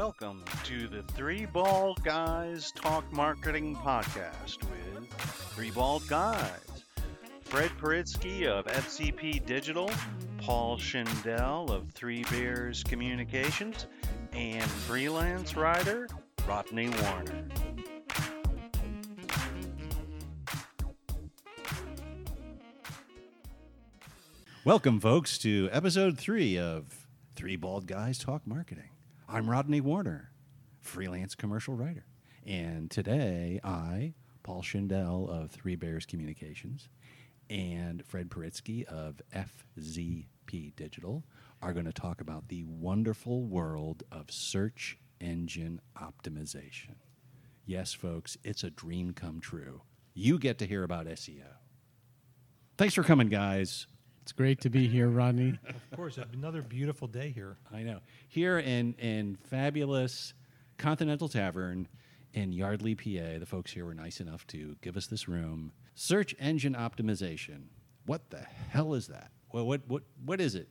Welcome to the Three Bald Guys Talk Marketing Podcast with Three Bald Guys. Fred Paritsky of FCP Digital, Paul Schindel of Three Bears Communications, and freelance writer Rodney Warner. Welcome, folks, to episode three of Three Bald Guys Talk Marketing. I'm Rodney Warner, freelance commercial writer. And today, I, Paul Schindel of Three Bears Communications, and Fred Paritsky of FCP Digital are going to talk about the wonderful world of search engine optimization. Yes, folks, it's a dream come true. You get to hear about SEO. Thanks for coming, guys. It's great to be here, Rodney. Of course, another beautiful day here. I know. Here in, in fabulous Continental Tavern in Yardley, PA, the folks here were nice enough to give us this room. Search engine optimization. What the hell is that? Well, what, what, what is it?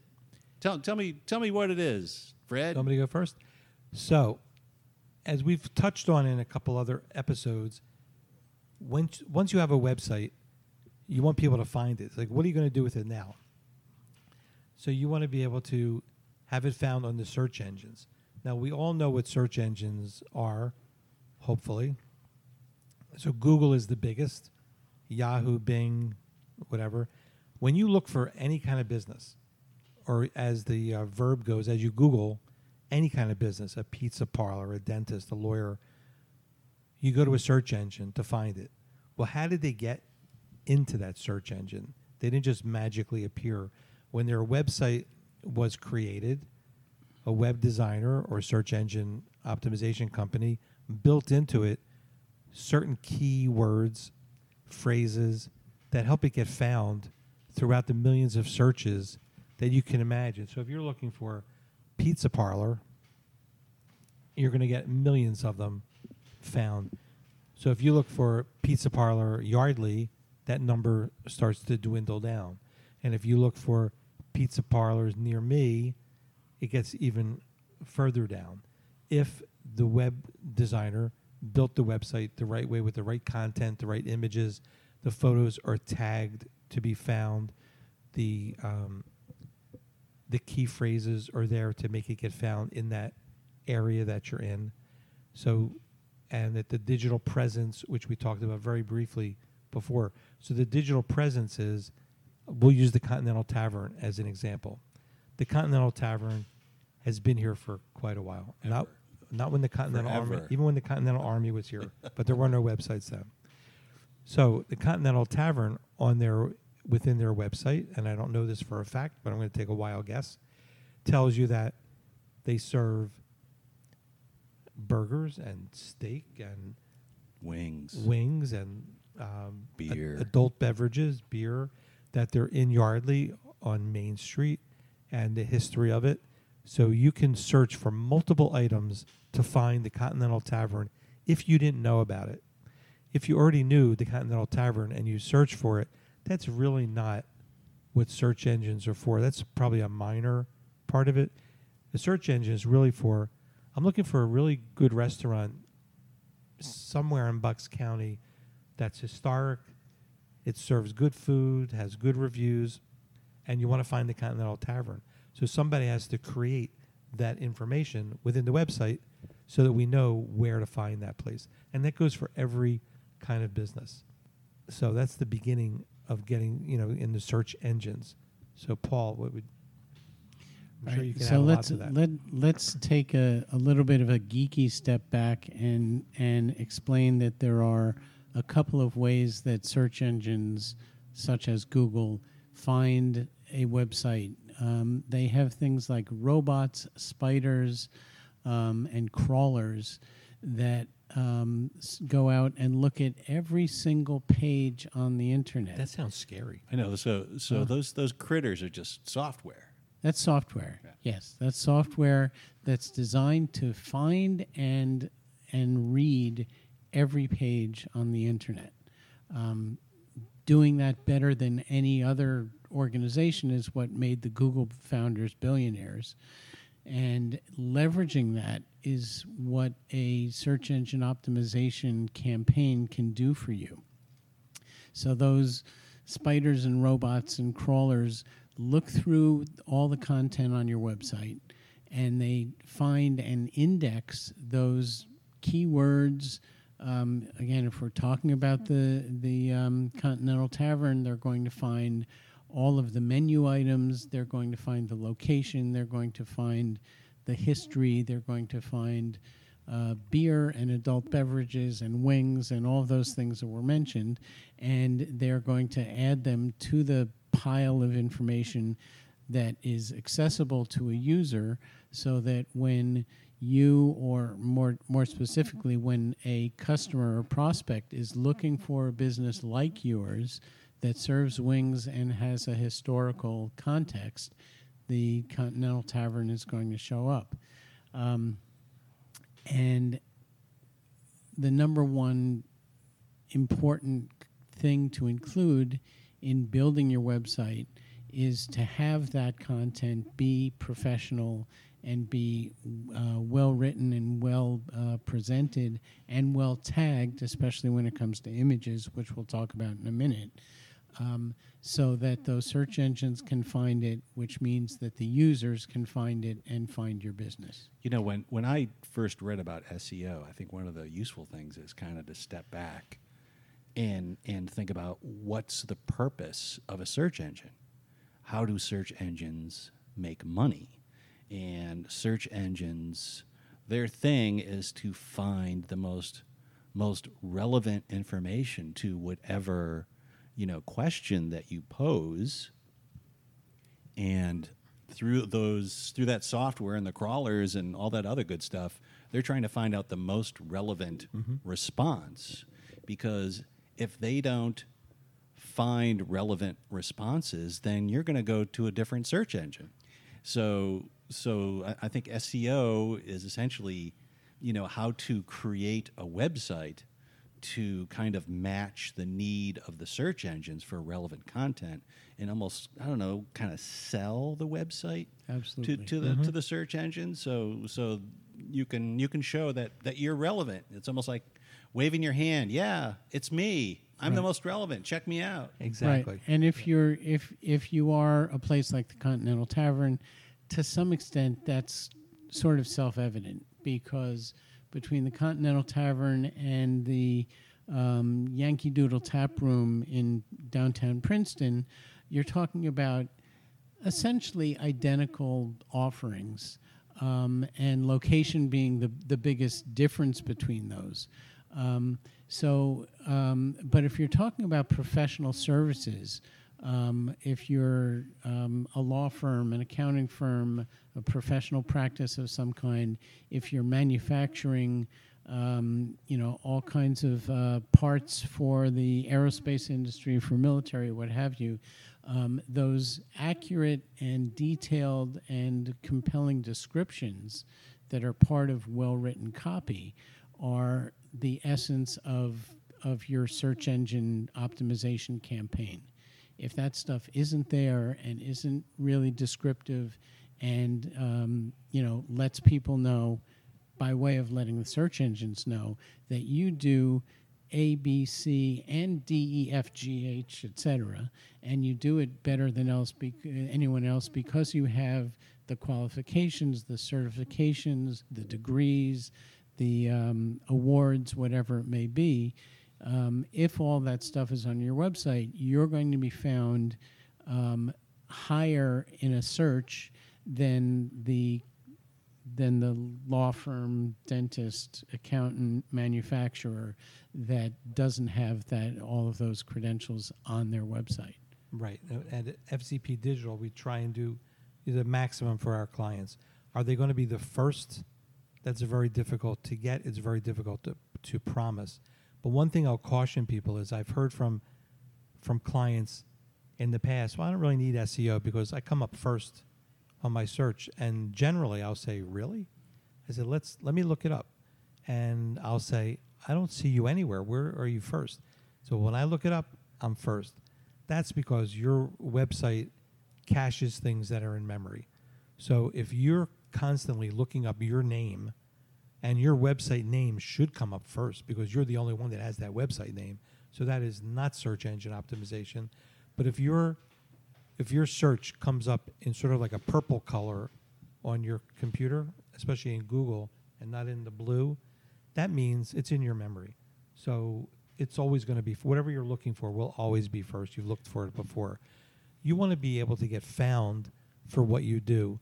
Tell, tell, me, tell me what it is, Fred. Want me to go first? So, as we've touched on in a couple other episodes, once once you have a website, you want people to find it. It's like, what are you going to do with it now? So you want to be able to have it found on the search engines. Now we all know what search engines are, hopefully. So Google is the biggest, Yahoo, Bing, whatever. When you look for any kind of business, or as the uh, verb goes, as you Google any kind of business, a pizza parlor, a dentist, a lawyer, you go to a search engine to find it. Well, how did they get into that search engine? They didn't just magically appear. When their website was created, a web designer or search engine optimization company built into it certain keywords, phrases that help it get found throughout the millions of searches that you can imagine. So if you're looking for pizza parlor, you're going to get millions of them found. So if you look for pizza parlor Yardley, that number starts to dwindle down. And if you look for pizza parlors near me, it gets even further down. If the web designer built the website the right way with the right content, the right images, the photos are tagged to be found, the um, the key phrases are there to make it get found in that area that you're in. So, and that the digital presence, which we talked about very briefly before. So the digital presence is, we'll use the Continental Tavern as an example. The Continental Tavern has been here for quite a while. Not not when the Continental Army, even when the Continental Army was here, but there were no websites then. So the Continental Tavern on their within their website, and I don't know this for a fact, but I'm going to take a wild guess, tells you that they serve burgers and steak and Wings. wings and um, Beer. adult beverages, beer, that they're in Yardley on Main Street and the history of it. So you can search for multiple items to find the Continental Tavern if you didn't know about it. If you already knew the Continental Tavern and you search for it, that's really not what search engines are for. That's probably a minor part of it. The search engine is really for I'm looking for a really good restaurant somewhere in Bucks County that's historic. It serves good food, has good reviews, and you want to find the Continental Tavern. So somebody has to create that information within the website so that we know where to find that place. And that goes for every kind of business. So that's the beginning of getting, you know, in the search engines. So Paul, what would I'm sure Right, you can so add a lot let's to that. let let's take a, a little bit of a geeky step back and and explain that there are a couple of ways that search engines such as Google find a website. Um, they have things like robots, spiders, um, and crawlers that um, go out and look at every single page on the internet. that sounds scary. I know. So, so Huh. those, those critters are just software. That's software. Yeah. Yes, that's software that's designed to find and and read every page on the internet. Um, doing that better than any other organization is what made the Google founders billionaires, and leveraging that is what a search engine optimization campaign can do for you. So those spiders and robots and crawlers look through all the content on your website and they find and index those keywords. Um, again, if we're talking about the the um, Continental Tavern, they're going to find all of the menu items. They're going to find the location. They're going to find the history. They're going to find uh, beer and adult beverages and wings and all those things that were mentioned, and they're going to add them to the pile of information that is accessible to a user so that when you or more more specifically when a customer or prospect is looking for a business like yours that serves wings and has a historical context the continental tavern is going to show up. Um, and the number one important thing to include in building your website is to have that content be professional and be uh, well written and well uh, presented and well tagged, especially when it comes to images, which we'll talk about in a minute, um, so that those search engines can find it, which means that the users can find it and find your business. You know, when, when I first read about SEO, I think one of the useful things is kind of to step back and and think about what's the purpose of a search engine. How do search engines make money? And search engines, their thing is to find the most most relevant information to whatever you know question that you pose. And through those through that software and the crawlers and all that other good stuff they're trying to find out the most relevant mm-hmm. response. Because if they don't find relevant responses then you're going to go to a different search engine. So so I, I think seo is essentially you know how to create a website to kind of match the need of the search engines for relevant content and almost I don't know kind of sell the website Absolutely. to, to the mm-hmm. to the search engine. So so you can you can show that that you're relevant. It's almost like waving your hand yeah it's me. I'm the most relevant. Check me out. Exactly. Right. And if you're if if you are a place like the Continental Tavern, to some extent that's sort of self-evident because between the Continental Tavern and the um, Yankee Doodle Tap Room in downtown Princeton, you're talking about essentially identical offerings, um, and location being the the biggest difference between those. Um, so, um, but if you're talking about professional services, um, if you're um, a law firm, an accounting firm, a professional practice of some kind, if you're manufacturing, um, you know, all kinds of uh, parts for the aerospace industry, for military, what have you, um, those accurate and detailed and compelling descriptions that are part of well-written copy are the essence of of your search engine optimization campaign. If that stuff isn't there and isn't really descriptive, and um, you know lets people know by way of letting the search engines know that you do A, B, C, and D, E, F, G, H, etc., and you do it better than else anyone else because you have the qualifications, the certifications, the degrees, the um, awards, whatever it may be. Um, if all that stuff is on your website, you're going to be found um, higher in a search than the than the law firm, dentist, accountant, manufacturer that doesn't have that all of those credentials on their website. Right. And at FCP Digital, we try and do the maximum for our clients. Are they going to be the first? That's very difficult to get. It's very difficult to, to promise. But one thing I'll caution people is I've heard from from clients in the past, well, I don't really need SEO because I come up first on my search. And generally I'll say, Really? I said, Let's let me look it up. And I'll say, I don't see you anywhere. Where are you first? So when I look it up, I'm first. That's because your website caches things that are in memory. So if you're constantly looking up your name and your website name should come up first because you're the only one that has that website name. So that is not search engine optimization. But if your if your search comes up in sort of like a purple color on your computer, especially in Google, and not in the blue, that means it's in your memory. So it's always going to be whatever you're looking for will always be first. You've looked for it before. You want to be able to get found for what you do.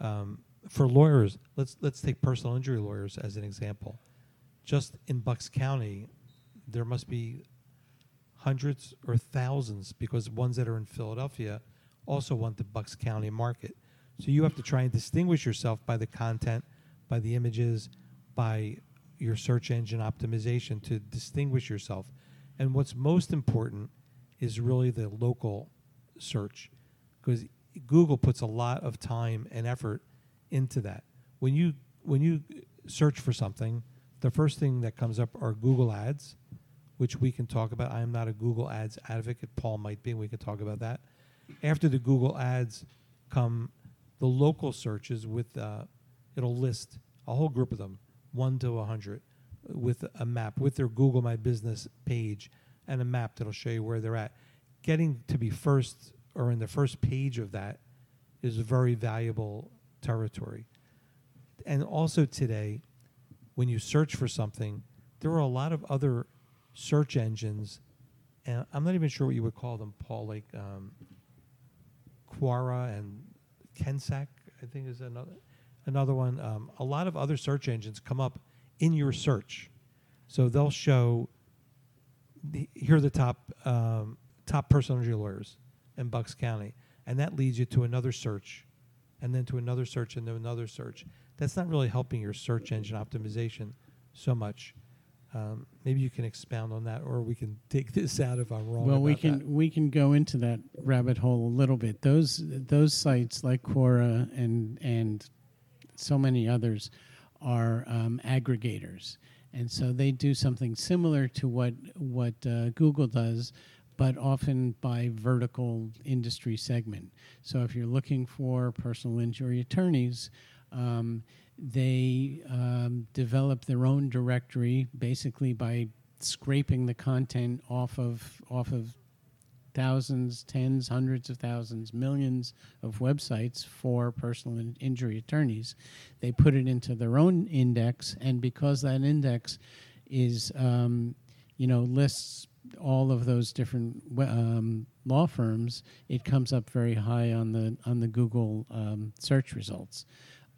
Um, for lawyers, let's let's take personal injury lawyers as an example. Just in Bucks County, there must be hundreds or thousands because ones that are in Philadelphia also want the Bucks County market. So you have to try and distinguish yourself by the content, by the images, by your search engine optimization to distinguish yourself. And what's most important is really the local search because Google puts a lot of time and effort into that. When you when you search for something, the first thing that comes up are Google ads, which we can talk about. I am not a Google ads advocate. Paul might be, and we can talk about that. After the Google ads come the local searches with uh, it'll list a whole group of them, one to a hundred, with a map with their Google My Business page and a map that'll show you where they're at. Getting to be first or in the first page of that is very valuable territory. And also today, when you search for something, there are a lot of other search engines, and I'm not even sure what you would call them, Paul, like um, Quora and Kensack, I think is another another one. Um, a lot of other search engines come up in your search, so they'll show. The, here are the top um, top personal injury lawyers in Bucks County, and that leads you to another search, and then to another search, and then another search. That's not really helping your search engine optimization so much. Um, maybe you can expound on that, or we can take this out if I'm wrong. Well, we can that. we can go into that rabbit hole a little bit. Those those sites like Quora and and so many others are um, aggregators, and so they do something similar to what what uh, Google does, but often by vertical industry segment. So if you're looking for personal injury attorneys. Um, they um, develop their own directory basically by scraping the content off of off of thousands, tens, hundreds of thousands, millions of websites for personal in- injury attorneys. They put it into their own index, and because that index is, um, you know, lists all of those different um, law firms, it comes up very high on the on the Google um, search results.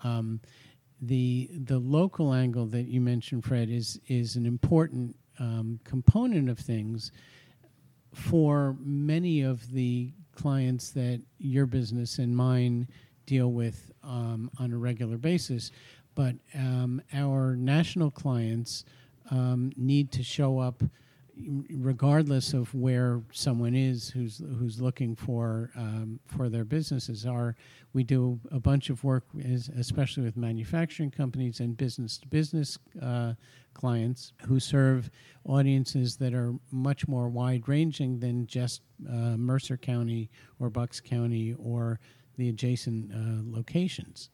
Um, the the local angle that you mentioned, Fred, is is an important um, component of things for many of the clients that your business and mine deal with um, on a regular basis. But um, our national clients need to show up regardless of where someone is who's who's looking for um, for their businesses are we do a bunch of work as, especially with manufacturing companies and business to business uh, clients who serve audiences that are much more wide ranging than just uh, Mercer County or Bucks County or the adjacent uh, locations.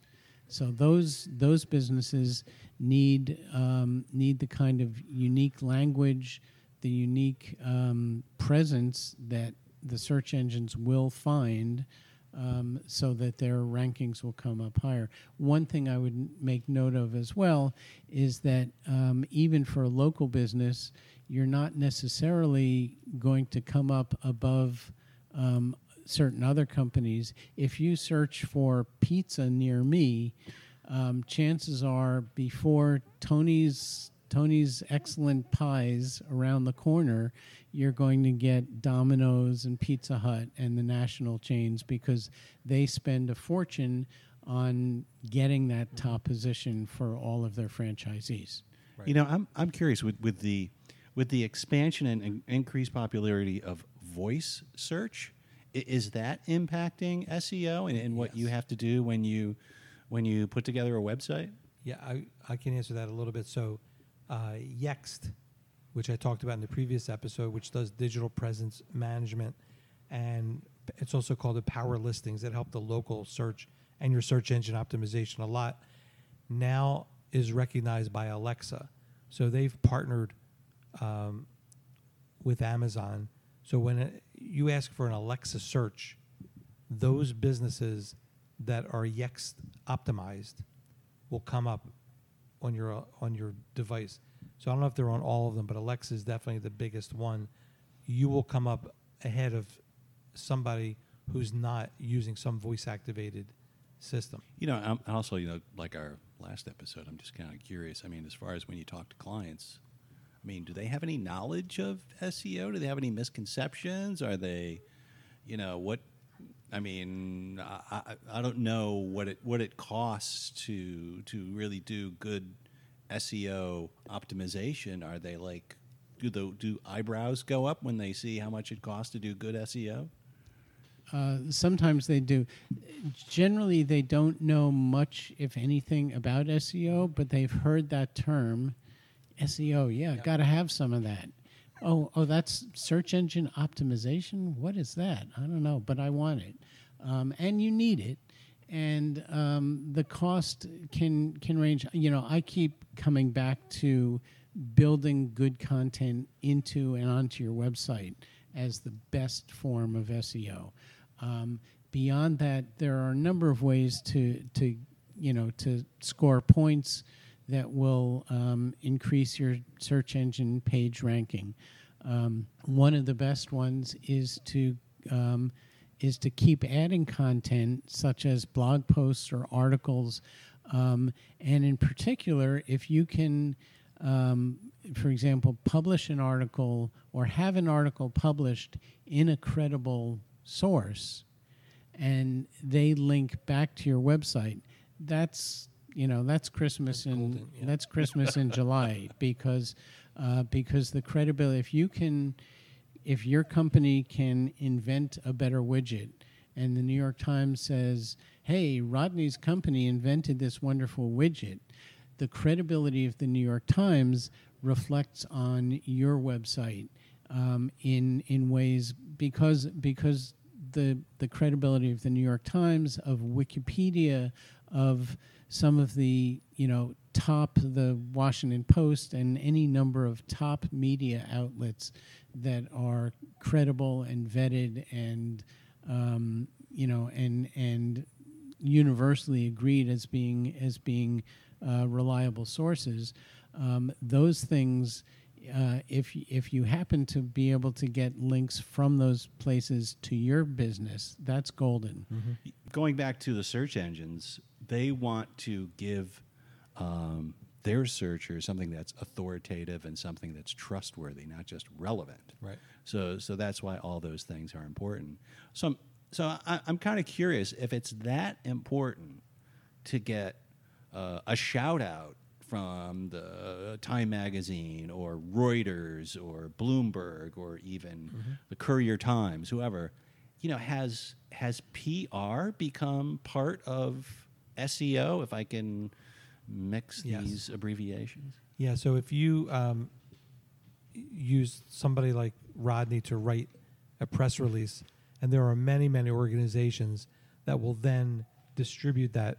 So those those businesses need um, need the kind of unique language, the unique um, presence that the search engines will find, um, so that their rankings will come up higher. One thing I would make note of as well is that um, even for a local business, you're not necessarily going to come up above um, certain other companies. If you search for pizza near me, um, chances are before Tony's Tony's excellent pies around the corner, you're going to get Domino's and Pizza Hut and the national chains because they spend a fortune on getting that top position for all of their franchisees. You know, I'm I'm curious with with the with the expansion and, and increased popularity of voice search. Is that impacting SEO and, and what you have to do when you when you put together a website? Yeah, I, I can answer that a little bit. So, uh, Yext, which I talked about in the previous episode, which does digital presence management, and it's also called the Power Listings that help the local search and your search engine optimization a lot. Now, is recognized by Alexa. So they've partnered um, with Amazon. So when it, you ask for an Alexa search, those businesses that are Yext optimized will come up on your uh, on your device. So I don't know if they're on all of them, but Alexa is definitely the biggest one. You will come up ahead of somebody who's not using some voice activated system. You know, I'm also, you know, like our last episode, I'm just kind of curious. I mean, as far as when you talk to clients, I mean, do they have any knowledge of SEO? Do they have any misconceptions? Are they, you know, what? I mean, I, I, don't know what it what it costs to to really do good SEO optimization. Are they like, do the do eyebrows go up when they see how much it costs to do good SEO? Uh, sometimes they do. Generally, they don't know much, if anything, about SEO, but they've heard that term, SEO. Yeah, got to have some of that. Oh, oh, that's search engine optimization. What is that? I don't know, but I want it, um, and you need it. And um, the cost can can range. You know, I keep coming back to building good content into and onto your website as the best form of SEO. Um, beyond that, there are a number of ways to to you know to score points that will um, increase your search engine page ranking. Um, one of the best ones is to um, is to keep adding content such as blog posts or articles, um, and in particular, if you can, um, for example, publish an article or have an article published in a credible source, and they link back to your website, that's you know that's Christmas in golden, yeah. that's Christmas in July because uh, because the credibility if you can if your company can invent a better widget and the New York Times says, "Hey, Rodney's company invented this wonderful widget," the credibility of the New York Times reflects on your website um, in in ways because because the the credibility of the New York Times of Wikipedia of some of the you know top the Washington Post and any number of top media outlets that are credible and vetted and um, you know and and universally agreed as being as being uh, reliable sources. Um, those things, uh, if y- if you happen to be able to get links from those places to your business, that's golden. going back to the search engines, they want to give um, their searchers something that's authoritative and something that's trustworthy, not just relevant. Right. So, so that's why all those things are important. So, I'm, so I, I'm kind of curious if it's that important to get uh, a shout out from the Time Magazine or Reuters or Bloomberg or even the Courier Times, whoever, you know, has has PR become part of SEO? If I can mix Yes. these abbreviations. Yeah. So if you um, use somebody like Rodney to write a press release, and there are many, many organizations that will then distribute that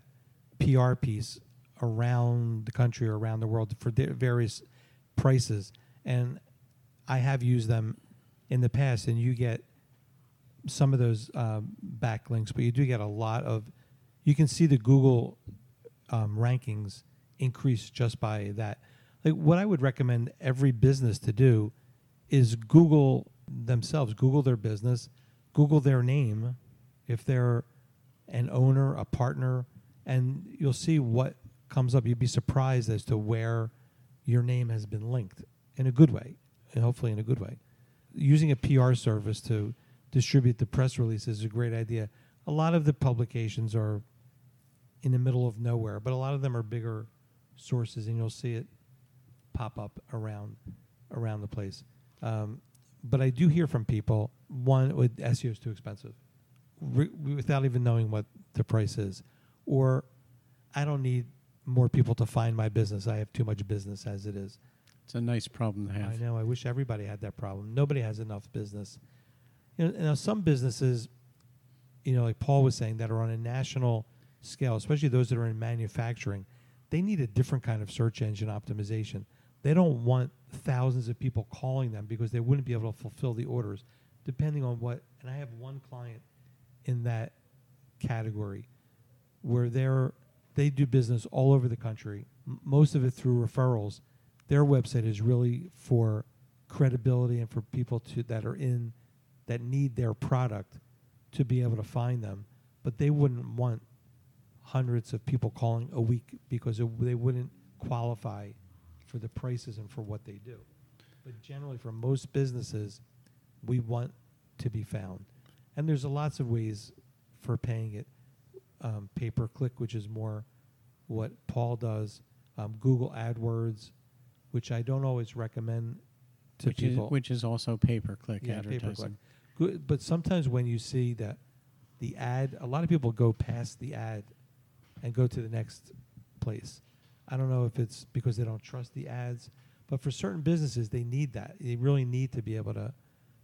PR piece around the country or around the world for various prices. And I have used them in the past, and you get some of those um, backlinks, but you do get a lot of. You can see the Google um, rankings increase just by that. Like what I would recommend every business to do is Google themselves, Google their business, Google their name, if they're an owner, a partner, and you'll see what comes up. You'd be surprised as to where your name has been linked in a good way, and hopefully in a good way. Using a PR service to distribute the press release is a great idea. A lot of the publications are in the middle of nowhere, but a lot of them are bigger sources, and you'll see it pop up around around the place. Um, but I do hear from people one with SEO is too expensive, re- without even knowing what the price is, or I don't need more people to find my business. I have too much business as it is. It's a nice problem to have. I know. I wish everybody had that problem. Nobody has enough business. You know, now some businesses, you know, like Paul was saying, that are on a national scale, especially those that are in manufacturing, they need a different kind of search engine optimization. They don't want thousands of people calling them because they wouldn't be able to fulfill the orders, depending on what. And I have one client in that category where they're they do business all over the country, m- most of it through referrals. Their website is really for credibility and for people to that are in that need their product to be able to find them, but they wouldn't want hundreds of people calling a week because it, they wouldn't qualify for the prices and for what they do. But generally, for most businesses, we want to be found, and there's lots of ways for paying it. Um, pay per click, which is more what Paul does. Um, Google AdWords, which I don't always recommend to which people. is which is also pay per click Yeah, advertising. pay-per-click. But sometimes when you see that the ad, a lot of people go past the ad and go to the next place. I don't know if it's because they don't trust the ads, but for certain businesses, they need that. They really need to be able to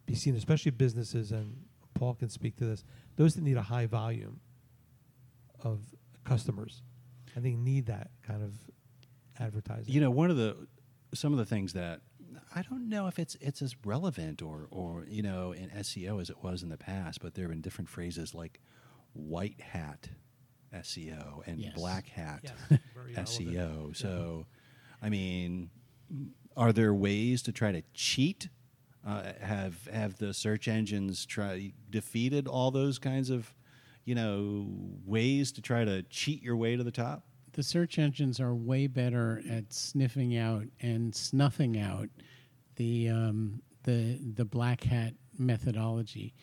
be seen, especially businesses, and Paul can speak to this. Those that need a high volume of customers, I think need that kind of advertising. You know, one of the some of the things that I don't know if it's it's as relevant or or you know in SEO as it was in the past, but there have been different phrases like white hat SEO and Yes. black hat Yes, very relevant. SEO. So, I mean, are there ways to try to cheat? Uh, have have the search engines try defeated all those kinds of you know ways to try to cheat your way to the top? The search engines are way better at sniffing out and snuffing out the um, the the black hat methodology.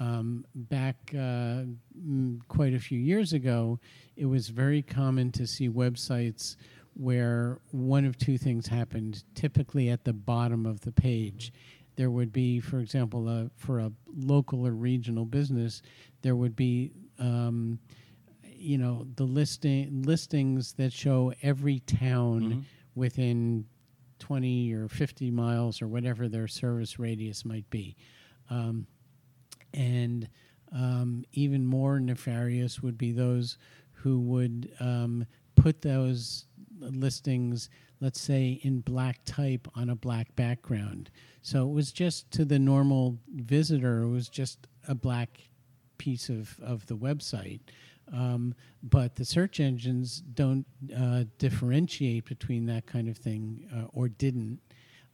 Um, back uh, quite a few years ago, it was very common to see websites where one of two things happened. Typically, at the bottom of the page, there would be, for example, uh, for a local or regional business, there would be um, you know the listing listings that show every town within 20 or 50 miles or whatever their service radius might be. Um, and um, even more nefarious would be those who would um, put those listings let's say in black type on a black background. So it was just to the normal visitor it was just a black piece of, of the website. Um, but the search engines don't uh, differentiate between that kind of thing uh, or didn't.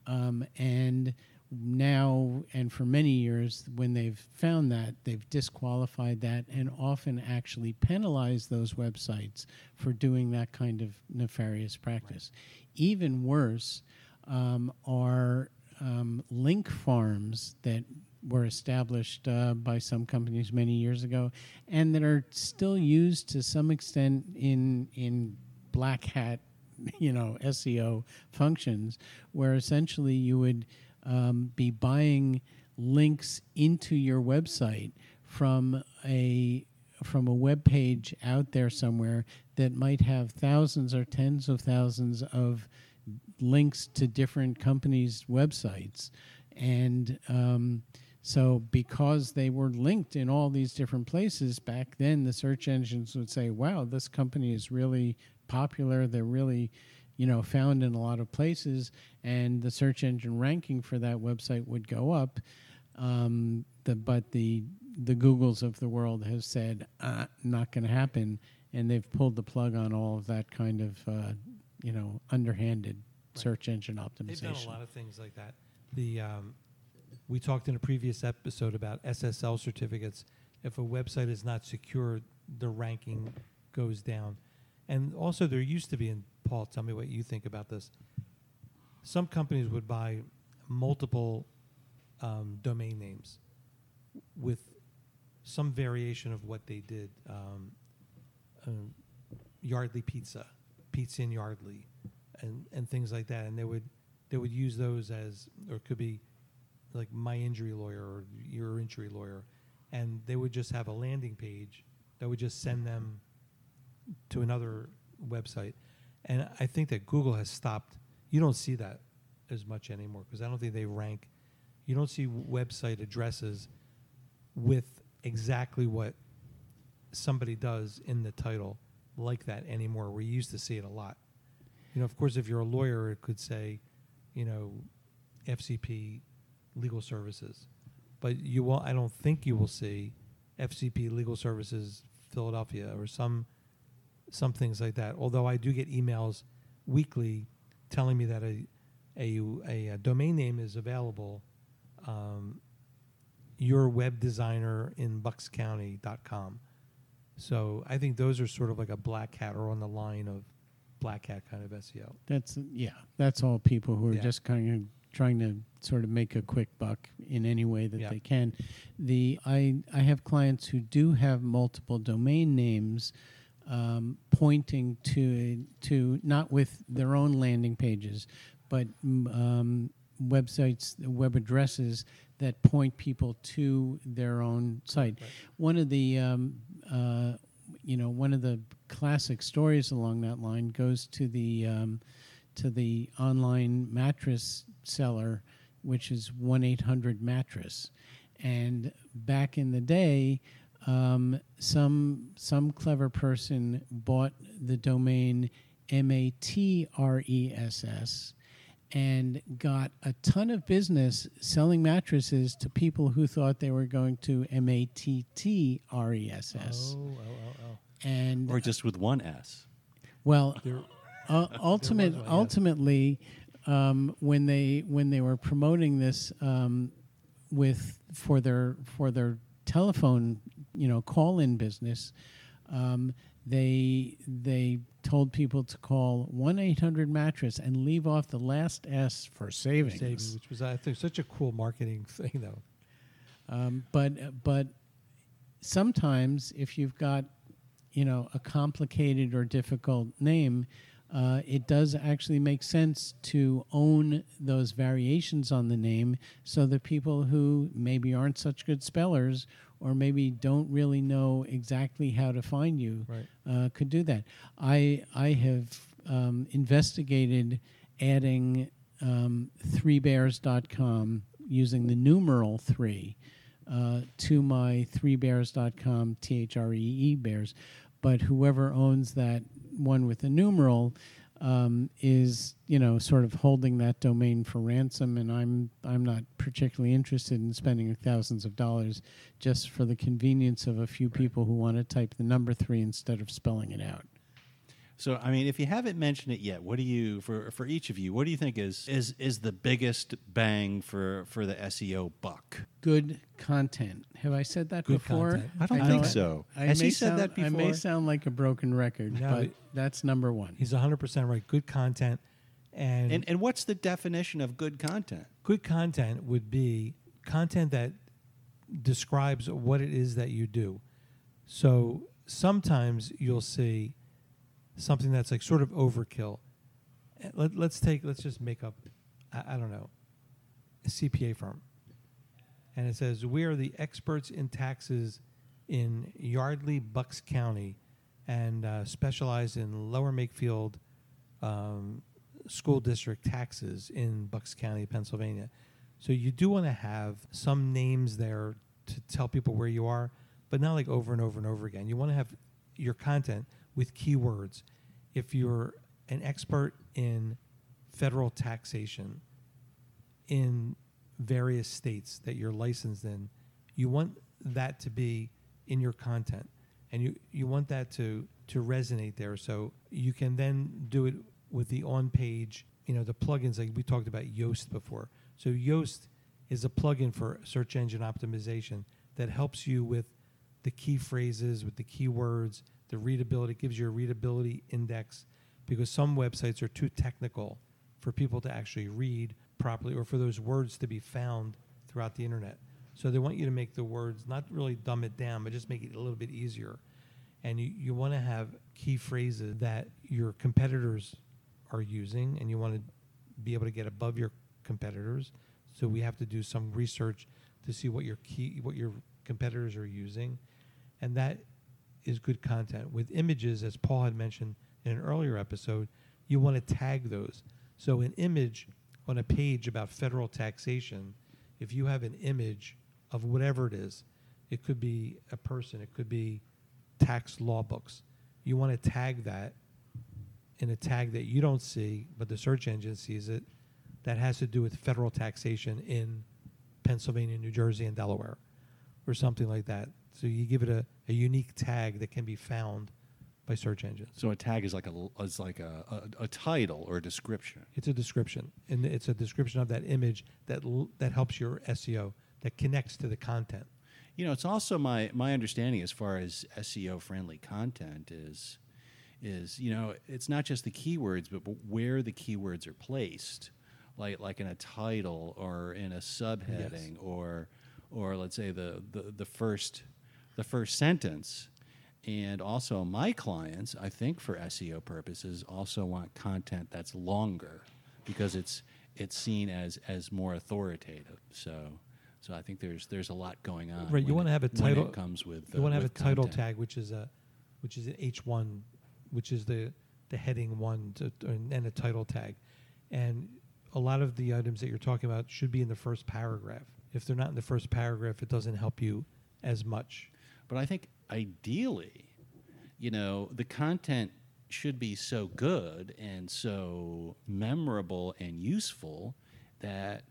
Um, and now, and for many years, when they've found that, they've disqualified that and often actually penalized those websites for doing that kind of nefarious practice. Even worse um, are um, link farms that were established uh, by some companies many years ago, and that are still used to some extent in in black hat, you know, SEO functions, where essentially you would um, be buying links into your website from a from a web page out there somewhere that might have thousands or tens of thousands of links to different companies' websites, and um, so because they were linked in all these different places back then, the search engines would say, "Wow, this company is really popular. They're really." You know, found in a lot of places, and the search engine ranking for that website would go up. Um, the, but the the Googles of the world have said uh, not going to happen, and they've pulled the plug on all of that kind of uh, you know underhanded search engine optimization. They've done a lot of things like that. The um, we talked in a previous episode about SSL certificates. If a website is not secure, the ranking goes down. And also, there used to be, and Paul, tell me what you think about this. Some companies would buy multiple um, domain names with some variation of what they did. Um, um, Yardley Pizza, Pizza in Yardley, and and things like that. And they would they would use those as, or it could be like my injury lawyer or your injury lawyer, and they would just have a landing page that would just send them to another website. And I think that Google has stopped. You don't see that as much anymore because I don't think they rank. You don't see website addresses with exactly what somebody does in the title like that anymore. We used to see it a lot. You know, of course, if you're a lawyer, it could say, you know, FCP Legal Services, but you will. I don't think you will see FCP Legal Services Philadelphia or some some things like that. Although I do get emails weekly telling me that a a, a, domain name is available. Um, your web designer in buckscounty.com. So I think those are sort of like a black hat or on the line of black hat kind of SEO. That's yeah. That's all people who are Yeah. just kind of trying to sort of make a quick buck in any way that Yeah. they can. The I I have clients who do have multiple domain names, um, pointing to to not with their own landing pages, but mm, um, websites, web addresses that point people to their own site. Right. One of the um, uh, you know one of the classic stories along that line goes to the um, to the online mattress seller, which is one eight hundred mattress, and back in the day. Um, some some clever person bought the domain M A T R E S S and got a ton of business selling mattresses to people who thought they were going to M A T T R E S S. oh, oh, oh. And Or just with one S. well, There, uh, ultimate, one, yes. ultimately, um, when they when they were promoting this um, with for their for their telephone, you know, call in business, um, they they told people to call one eight hundred mattress and leave off the last S for savings. saving, which was I think such a cool marketing thing, though. Um, but but sometimes if you've got you know a complicated or difficult name, uh, it does actually make sense to own those variations on the name so that people who maybe aren't such good spellers or maybe don't really know exactly how to find you Right. uh, could do that. I I have um, investigated adding um, threebears.com using the numeral three uh, to my threebears.com T H R E E bears, but whoever owns that one with a numeral um, is you know sort of holding that domain for ransom, and I'm I'm not particularly interested in spending thousands of dollars just for the convenience of a few people who want to type the number three instead of spelling it out. So, I mean, if you haven't mentioned it yet, what do you for for each of you? What do you think is is is the biggest bang for for the SEO buck? Good content. Have I said that Good before? content. I don't know think it- so. I Has may he said sound- that I may sound like a broken record, No, but that's number one. He's 100% right. Good content. And, And and what's the definition of good content? good content would be content that describes what it is that you do. So sometimes you'll see something that's like sort of overkill. Uh, Let, let's take, let's just make up, I, I don't know, a CPA firm. And it says, We are the experts in taxes in Yardley, Bucks County, and uh, specialize in Lower Makefield um, School District taxes in Bucks County, Pennsylvania. So you do want to have some names there to tell people where you are, but not like over and over and over again. You want to have your content with keywords. If you're an expert in federal taxation in various states that you're licensed in, you want that to be in your content, and you you want that to to resonate there. So you can then do it with the on page, you know, the plugins like we talked about Yoast before. So Yoast is a plugin for search engine optimization that helps you with the key phrases, with the keywords, the readability, gives you a readability index because some websites are too technical for people to actually read properly or for those words to be found throughout the internet. So they want you to make the words not really dumb it down, but just make it a little bit easier. And you, you want to have key phrases that your competitors are using, and you want to be able to get above your competitors. So we have to do some research to see what your key, what your competitors are using, and that is good content. With images, as Paul had mentioned in an earlier episode, you want to tag those. So an image on a page about federal taxation, if you have an image of whatever it is, it could be a person, it could be tax law books. You want to tag that in a tag that you don't see, but the search engine sees it, that has to do with federal taxation in Pennsylvania, New Jersey, and Delaware, or something like that. So you give it a, a unique tag that can be found by search engines. So a tag is like a is like a, a, a title or a description. It's a description, and it's a description of that image that l- that helps your SEO, that connects to the content. You know, it's also my my understanding as far as SEO friendly content is is you know it's not just the keywords, but, but where the keywords are placed, like like in a title or in a subheading or or let's say the the, the first the first sentence. And also, my clients, I think for SEO purposes, also want content that's longer because it's it's seen as as more authoritative. So, so I think there's there's a lot going on. Right, you wanna have a title- It comes with you uh, want to have a title content. tag, which is a, which is an H one, which is the the heading one, to, and a title tag, and a lot of the items that you're talking about should be in the first paragraph. If they're not in the first paragraph, it doesn't help you as much. But I think ideally, you know, the content should be so good and so memorable and useful that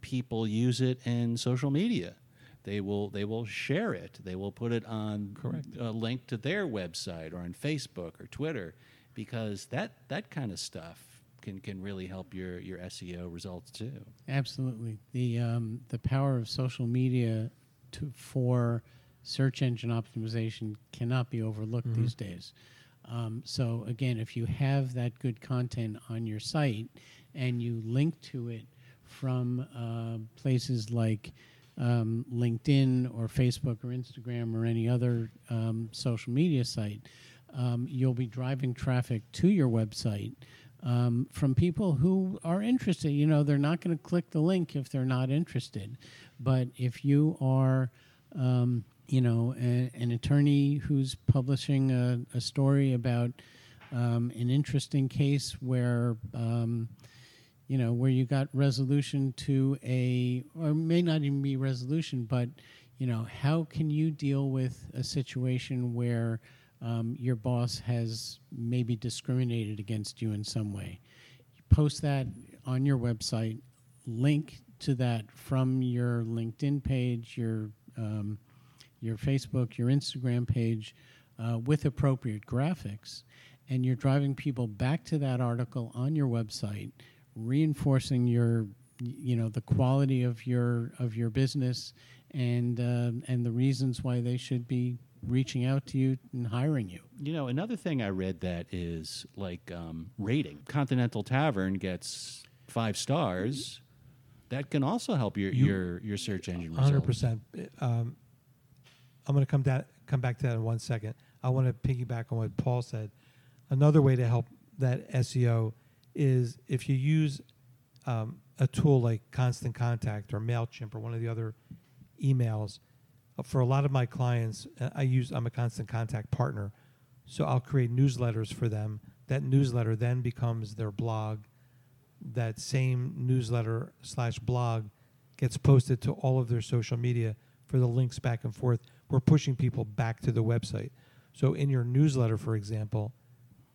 people use it in social media. They will they will share it. They will put it on Correct. a link to their website or on Facebook or Twitter because that that kind of stuff can can really help your your SEO results too. Absolutely. The um, the power of social media to for search engine optimization cannot be overlooked these days. Um, so again, if you have that good content on your site and you link to it from uh, places like um, LinkedIn or Facebook or Instagram or any other um, social media site, um, you'll be driving traffic to your website um, from people who are interested. You know, they're not going to click the link if they're not interested. But if you are, um, you know, a, an attorney who's publishing a, a story about um, an interesting case where, um, you know, where you got resolution to a, or may not even be resolution, but, you know, how can you deal with a situation where um, your boss has maybe discriminated against you in some way? Post that on your website, link to that from your LinkedIn page, your um, your Facebook, your Instagram page, uh, with appropriate graphics, and you're driving people back to that article on your website, reinforcing your, you know, the quality of your of your business, and um and the reasons why they should be reaching out to you and hiring you. You know, another thing I read that is like um, rating. Continental Tavern gets five stars. That can also help your You- your your search engine results. Hundred percent. Um, I'm going to come that come back to that in one second. I want to piggyback on what Paul said. Another way to help that SEO is if you use um, a tool like Constant Contact or Mailchimp or one of the other emails. uh, For a lot of my clients, uh, I use I'm a Constant Contact partner, so I'll create newsletters for them. That newsletter then becomes their blog. That same newsletter slash blog gets posted to all of their social media for the links back and forth. We're pushing people back to the website. So in your newsletter, for example,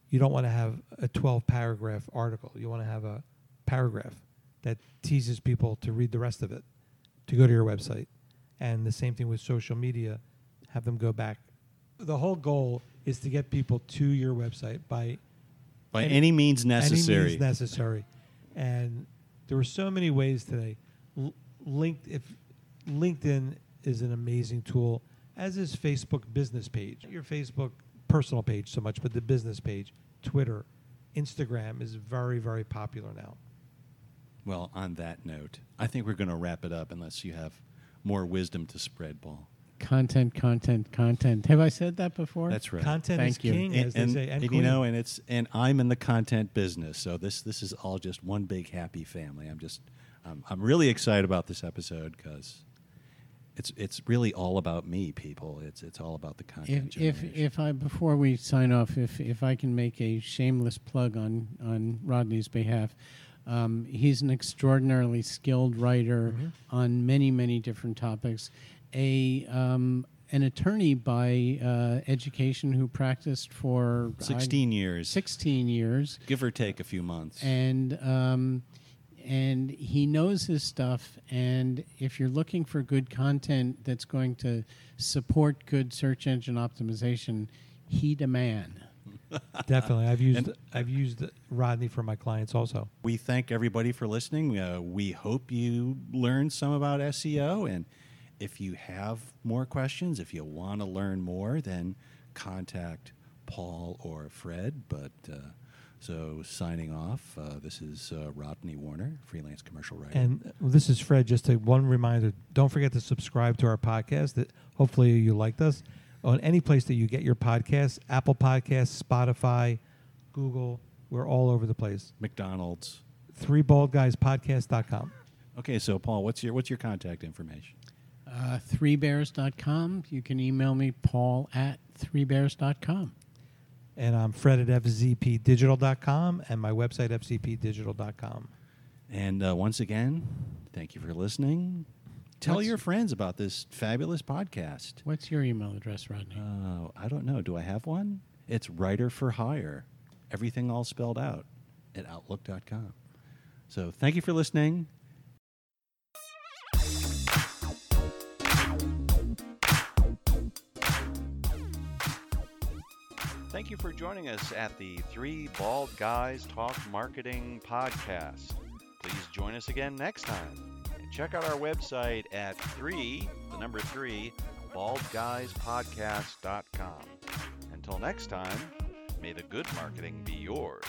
you don't want to have a 12 paragraph article. You want to have a paragraph that teases people to read the rest of it, to go to your website. And the same thing with social media, have them go back. The whole goal is to get people to your website by by any- any, means necessary. any means necessary. And there were so many ways today. L- linked if LinkedIn is an amazing tool, as is Facebook business page. Your Facebook personal page so much, but the business page, Twitter, Instagram is very very popular now. well, on that note, I think we're going to wrap it up unless you have more wisdom to spread, Paul. Content, content, content. Have I said that before? That's right. Content Thank is you. king, and, as they say, and, and you know, and it's and I'm in the content business, so this this is all just one big happy family. I'm just um, I'm really excited about this episode because it's it's really all about me, people. It's it's all about the content. if if if I before we sign off, if if I can make a shameless plug on on Rodney's behalf, um, he's an extraordinarily skilled writer Mm-hmm. on many many different topics. A um, an attorney by uh, education who practiced for I- 16 years, 16 years, give or take a few months. and um, and he knows his stuff. And if you're looking for good content that's going to support good search engine optimization, he the man. Definitely, I've used I've used Rodney for my clients also. we thank everybody for listening. Uh, we hope you learned some about SEO. And if you have more questions, if you want to learn more, then contact Paul or Fred. But uh, so signing off, uh, this is uh, Rodney Warner, freelance commercial writer. And this is Fred. Just a, one reminder: don't forget to subscribe to our podcast. That hopefully you liked us on any place that you get your podcasts: Apple Podcasts, Spotify, Google. We're all over the place. McDonald's. Three bald guys podcast.com. Okay, so Paul, what's your what's your contact information? Uh, threebears.com. You can email me, paul at threebears.com. And I'm Fred at fcpdigital.com and my website, fcpdigital.com. And uh, once again, thank you for listening. Tell What's- your friends about this fabulous podcast. What's your email address, Rodney? Oh, I don't know. Do I have one? It's writer for hire. Everything all spelled out at outlook.com. So thank you for listening. Thank you for joining us at the Three Bald Guys Talk Marketing Podcast. Please join us again next time. And check out our website at three, the number three, baldguyspodcast.com. Until next time, may the good marketing be yours.